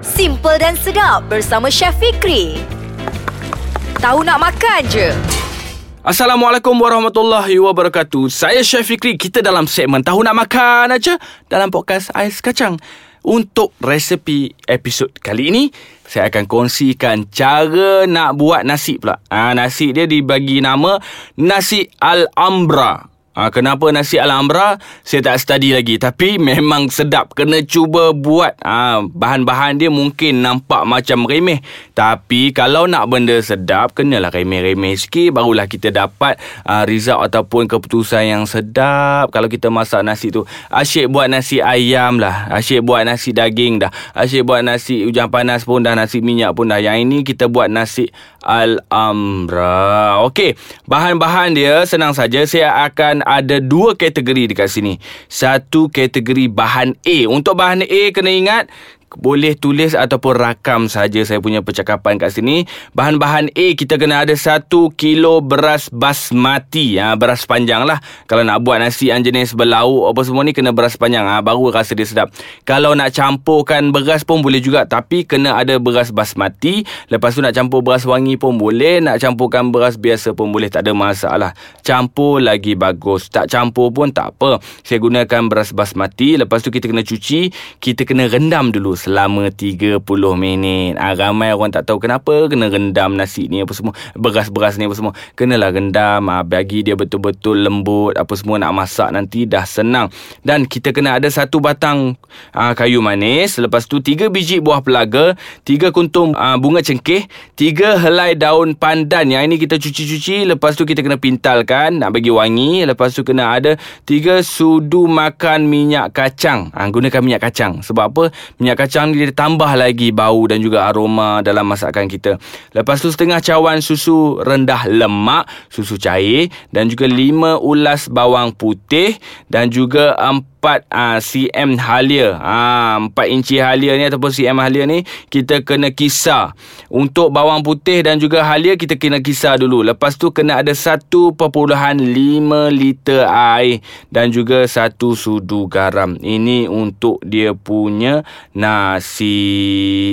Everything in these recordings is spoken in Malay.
Simple dan sedap bersama Chef Fikri. Tahu nak makan je. Assalamualaikum warahmatullahi wabarakatuh. Saya Chef Fikri. Kita dalam segmen Tahu Nak Makan aja dalam podcast Ais Kacang. Untuk resepi episod kali ini, saya akan kongsikan cara nak buat nasi pula. Ha, nasi dia dibagi nama Nasi Al-Ambra. Ha, kenapa nasi Alhambra Saya tak study lagi. Tapi memang sedap. Kena cuba buat. Ha, Bahan-bahan dia mungkin Nampak macam remeh. Tapi Kalau nak benda sedap Kenalah remeh-remeh sikit. Barulah kita dapat ha, Result ataupun keputusan yang sedap. Kalau kita masak nasi tu Asyik buat nasi ayam lah. Asyik buat nasi daging dah. Asyik buat nasi hujan panas pun dah Nasi minyak pun dah. Yang ini kita buat nasi Al-Amra. Okey Bahan-bahan dia Senang saja. Saya akan ada dua kategori dekat sini. Satu kategori bahan A. Untuk bahan A kena ingat boleh tulis ataupun rakam saja saya punya percakapan kat sini. Bahan-bahan A kita kena ada 1 kilo beras basmati. Ha, beras panjang lah. Kalau nak buat nasi yang jenis berlauk apa semua ni kena beras panjang. Ha, baru rasa dia sedap. Kalau nak campurkan beras pun boleh juga. Tapi kena ada beras basmati. Lepas tu nak campur beras wangi pun boleh. Nak campurkan beras biasa pun boleh. Tak ada masalah. Campur lagi bagus. Tak campur pun tak apa. Saya gunakan beras basmati. Lepas tu kita kena cuci. Kita kena rendam dulu selama 30 minit. Ha, ramai orang tak tahu kenapa kena rendam nasi ni apa semua. Beras-beras ni apa semua. Kenalah rendam ha, bagi dia betul-betul lembut apa semua nak masak nanti dah senang. Dan kita kena ada satu batang ha, kayu manis. Lepas tu tiga biji buah pelaga. Tiga kuntum ha, bunga cengkeh. Tiga helai daun pandan. Yang ini kita cuci-cuci. Lepas tu kita kena pintalkan. Nak bagi wangi. Lepas tu kena ada tiga sudu makan minyak kacang. Ha, gunakan minyak kacang. Sebab apa? Minyak kacang kacang ni dia tambah lagi bau dan juga aroma dalam masakan kita. Lepas tu setengah cawan susu rendah lemak, susu cair dan juga lima ulas bawang putih dan juga 4 uh, cm halia. Ha, 4 inci halia ni ataupun cm halia ni kita kena kisar. Untuk bawang putih dan juga halia kita kena kisar dulu. Lepas tu kena ada 1.5 liter air dan juga 1 sudu garam. Ini untuk dia punya nasi.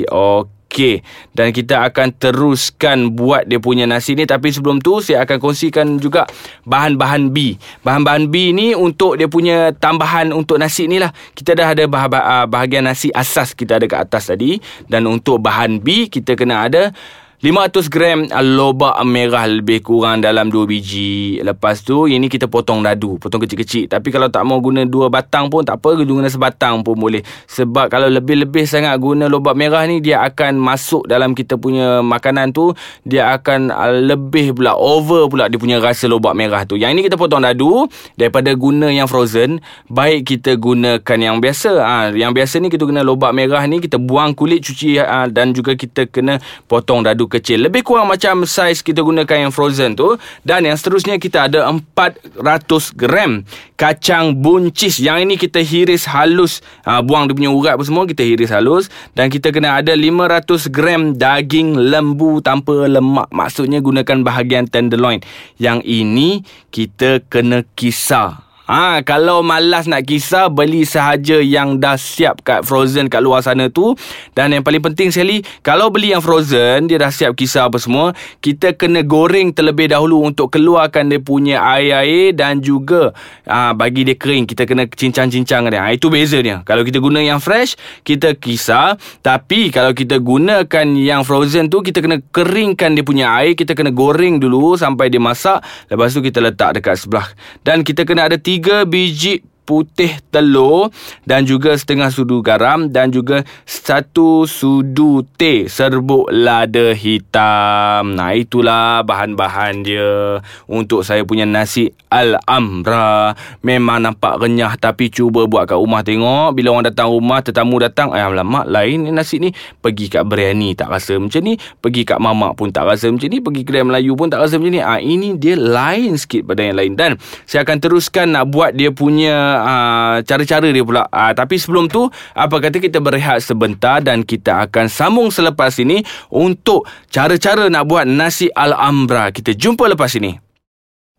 Okey. Okey, dan kita akan teruskan buat dia punya nasi ni tapi sebelum tu saya akan kongsikan juga bahan-bahan B. Bahan-bahan B ni untuk dia punya tambahan untuk nasi ni lah. Kita dah ada bah- bahagian nasi asas kita ada kat atas tadi dan untuk bahan B kita kena ada 500 gram lobak merah lebih kurang dalam 2 biji. Lepas tu ini kita potong dadu, potong kecil-kecil. Tapi kalau tak mau guna dua batang pun tak apa, guna sebatang pun boleh. Sebab kalau lebih-lebih sangat guna lobak merah ni dia akan masuk dalam kita punya makanan tu, dia akan uh, lebih pula over pula dia punya rasa lobak merah tu. Yang ini kita potong dadu daripada guna yang frozen, baik kita gunakan yang biasa. Ha, yang biasa ni kita guna lobak merah ni kita buang kulit, cuci ha, dan juga kita kena potong dadu kecil. Lebih kurang macam saiz kita gunakan yang frozen tu. Dan yang seterusnya kita ada 400 gram Kacang buncis Yang ini kita hiris halus. Ha, Buang dia punya urat apa semua Kita hiris halus. Dan kita kena ada 500 gram daging lembu tanpa lemak. Maksudnya gunakan bahagian tenderloin. Yang ini kita kena kisar Ha, kalau malas nak kisar, beli sahaja yang dah siap kat frozen kat luar sana tu. Dan yang paling penting sekali, kalau beli yang frozen, dia dah siap kisar apa semua, kita kena goreng terlebih dahulu untuk keluarkan dia punya air-air dan juga ha, bagi dia kering. Kita kena cincang-cincang dia. Ha, itu bezanya. Kalau kita guna yang fresh, kita kisar. Tapi kalau kita gunakan yang frozen tu, kita kena keringkan dia punya air. Kita kena goreng dulu sampai dia masak. Lepas tu kita letak dekat sebelah. Dan kita kena ada tiga 3 biji putih telur dan juga setengah sudu garam dan juga satu sudu teh serbuk lada hitam. Nah itulah bahan-bahan dia untuk saya punya nasi Al-Amra. Memang nampak renyah tapi cuba buat kat rumah tengok. Bila orang datang rumah, tetamu datang, eh alamak lain nasi ni. Pergi kat biryani tak rasa macam ni. Pergi kat mamak pun tak rasa macam ni. Pergi kedai Melayu pun tak rasa macam ni. Ah ini dia lain sikit pada yang lain. Dan saya akan teruskan nak buat dia punya uh, cara-cara dia pula. Uh, tapi sebelum tu, apa kata kita berehat sebentar dan kita akan sambung selepas ini untuk cara-cara nak buat nasi al-ambra. Kita jumpa lepas ini.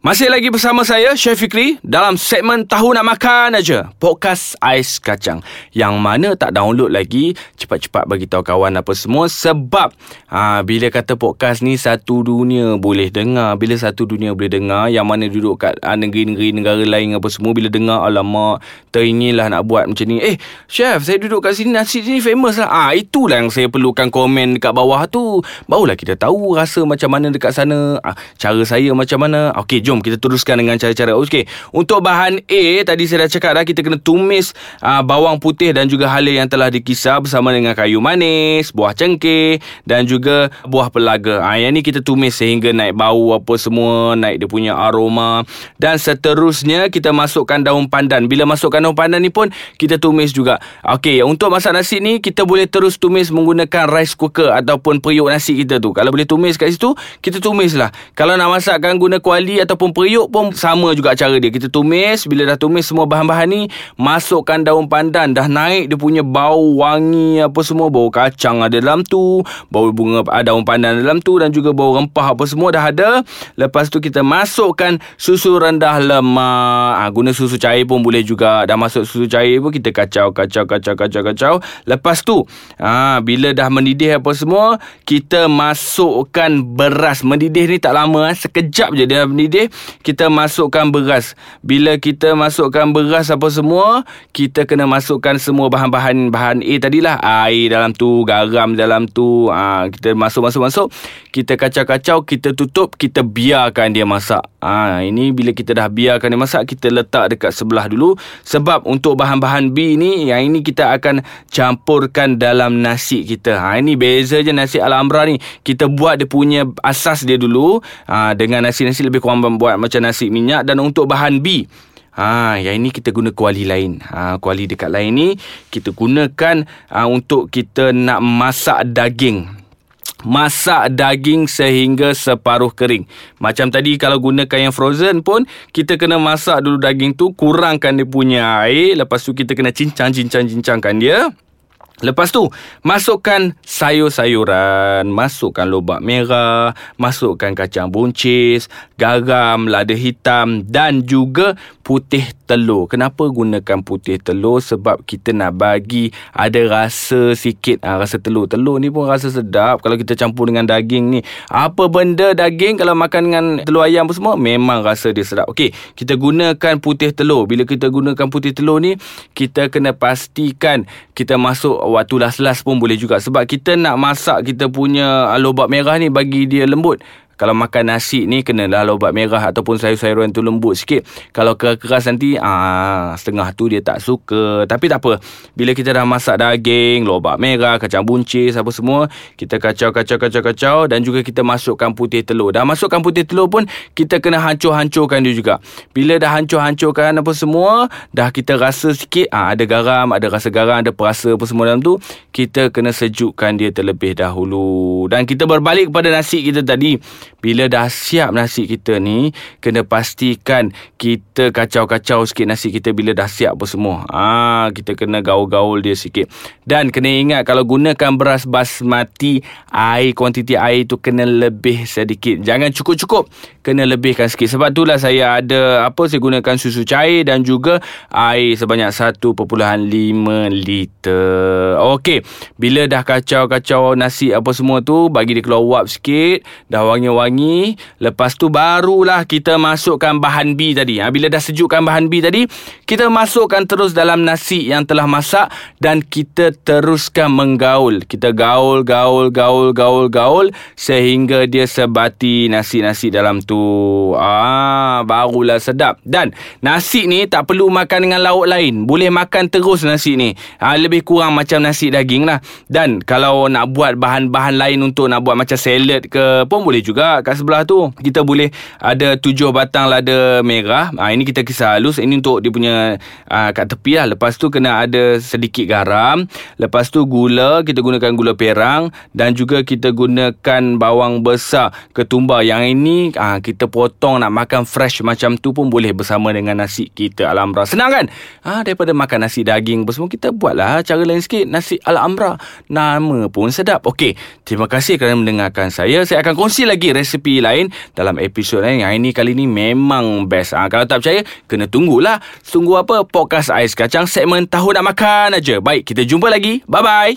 Masih lagi bersama saya Chef Fikri dalam segmen Tahu Nak Makan aja podcast Ais Kacang. Yang mana tak download lagi cepat-cepat bagi tahu kawan apa semua. Sebab ha, bila kata podcast ni satu dunia boleh dengar. Bila satu dunia boleh dengar yang mana duduk kat ha, negeri-negeri negara lain apa semua bila dengar alamak teringinlah nak buat macam ni. Eh chef saya duduk kat sini nasi sini famous lah. Ah ha, itulah yang saya perlukan komen dekat bawah tu. Barulah kita tahu rasa macam mana dekat sana. Ha, cara saya macam mana. Okey jom kita teruskan dengan cara-cara. Okey untuk bahan A tadi saya dah cakap dah kita kena tumis aa, bawang putih dan juga hala yang telah dikisar bersama dengan kayu manis buah cengkeh dan juga buah pelaga. Ha, yang ni kita tumis sehingga naik bau apa semua naik dia punya aroma dan seterusnya kita masukkan daun pandan. Bila masukkan daun pandan ni pun kita tumis juga. Okey untuk masak nasi ni kita boleh terus tumis menggunakan rice cooker ataupun periuk nasi kita tu. Kalau boleh tumis kat situ kita tumis lah kalau nak masakkan guna kuali ataupun periuk pun sama juga cara dia. Kita tumis, bila dah tumis semua bahan-bahan ni, masukkan daun pandan. Dah naik dia punya bau wangi apa semua. Bau kacang ada dalam tu, bau bunga ah, daun pandan dalam tu dan juga bau rempah apa semua dah ada. Lepas tu kita masukkan susu rendah lemak. Ha, guna susu cair pun boleh juga. Dah masuk susu cair pun kita kacau, kacau, kacau, kacau, kacau. Lepas tu, ha, bila dah mendidih apa semua, kita masukkan beras. Mendidih ni tak lama, sekejap je dia mendidih kita masukkan beras. Bila kita masukkan beras apa semua, kita kena masukkan semua bahan-bahan bahan A tadilah. Air dalam tu, garam dalam tu. Ha, kita masuk-masuk-masuk. Kita kacau-kacau, kita tutup, kita biarkan dia masak. Ha, ini bila kita dah biarkan dia masak, kita letak dekat sebelah dulu. Sebab untuk bahan-bahan B ni, yang ini kita akan campurkan dalam nasi kita. Ha, ini beza je nasi Alhambra ni. Kita buat dia punya asas dia dulu. Ha, dengan nasi-nasi lebih kurang buat macam nasi minyak dan untuk bahan B Ha, yang ini kita guna kuali lain. Ha, kuali dekat lain ni kita gunakan ha, untuk kita nak masak daging. Masak daging sehingga separuh kering. Macam tadi kalau gunakan yang frozen pun kita kena masak dulu daging tu, kurangkan dia punya air, lepas tu kita kena cincang-cincang-cincangkan dia. Lepas tu, masukkan sayur-sayuran, masukkan lobak merah, masukkan kacang buncis, garam, lada hitam dan juga putih telur. Kenapa gunakan putih telur? Sebab kita nak bagi ada rasa sikit, ha, rasa telur. Telur ni pun rasa sedap kalau kita campur dengan daging ni. Apa benda daging kalau makan dengan telur ayam pun semua, memang rasa dia sedap. Okey, kita gunakan putih telur. Bila kita gunakan putih telur ni, kita kena pastikan kita masuk waktu las-las pun boleh juga sebab kita nak masak kita punya lobak merah ni bagi dia lembut kalau makan nasi ni kenalah lobak merah ataupun sayur-sayuran tu lembut sikit. Kalau keras nanti ah setengah tu dia tak suka. Tapi tak apa. Bila kita dah masak daging, lobak merah, kacang buncis apa semua, kita kacau kacau kacau kacau dan juga kita masukkan putih telur. Dah masukkan putih telur pun kita kena hancur-hancurkan dia juga. Bila dah hancur-hancurkan apa semua, dah kita rasa sikit ah ada garam, ada rasa garam, ada perasa apa semua dalam tu, kita kena sejukkan dia terlebih dahulu. Dan kita berbalik kepada nasi kita tadi. Bila dah siap nasi kita ni Kena pastikan Kita kacau-kacau sikit nasi kita Bila dah siap apa semua. Ah, Kita kena gaul-gaul dia sikit. Dan kena ingat Kalau gunakan beras basmati Air, kuantiti air tu Kena lebih sedikit. Jangan cukup-cukup Kena lebihkan sikit. Sebab itulah saya ada Apa saya gunakan susu cair Dan juga Air sebanyak 1.5 liter. Okey Bila dah kacau-kacau nasi apa semua tu Bagi dia keluar uap sikit Dah wangi-wangi wangi Lepas tu barulah kita masukkan bahan B tadi. Ha, Bila dah sejukkan bahan B tadi Kita masukkan terus dalam nasi yang telah masak Dan kita teruskan menggaul. Kita gaul, gaul, gaul, gaul, gaul Sehingga dia sebati nasi-nasi dalam tu. Ah, Barulah sedap. Dan nasi ni tak perlu makan dengan lauk lain. Boleh makan terus nasi ni. Ha, Lebih kurang macam nasi daging lah. Dan kalau nak buat bahan-bahan lain untuk nak buat macam salad ke Pun boleh juga kat sebelah tu kita boleh ada tujuh batang lada merah. Ha, ini kita kisah halus. Ini untuk dia punya ha, kat tepi lah. Lepas tu kena ada sedikit garam. Lepas tu gula. Kita gunakan gula perang. Dan juga kita gunakan bawang besar ketumbar. Yang ini ha, kita potong nak makan fresh macam tu pun boleh bersama dengan nasi kita Alhambra senang kan? Ha, daripada makan nasi daging apa semua kita buatlah cara lain sikit. Nasi Alhambra nama pun sedap. Okey, terima kasih kerana mendengarkan saya. Saya akan kongsi lagi resepi lain dalam episod lain. Yang ini kali ni memang best. Ha, kalau tak percaya, kena tunggulah. Tunggu apa? Podcast Ais Kacang segmen Tahu Nak Makan aja. Baik, kita jumpa lagi. Bye-bye.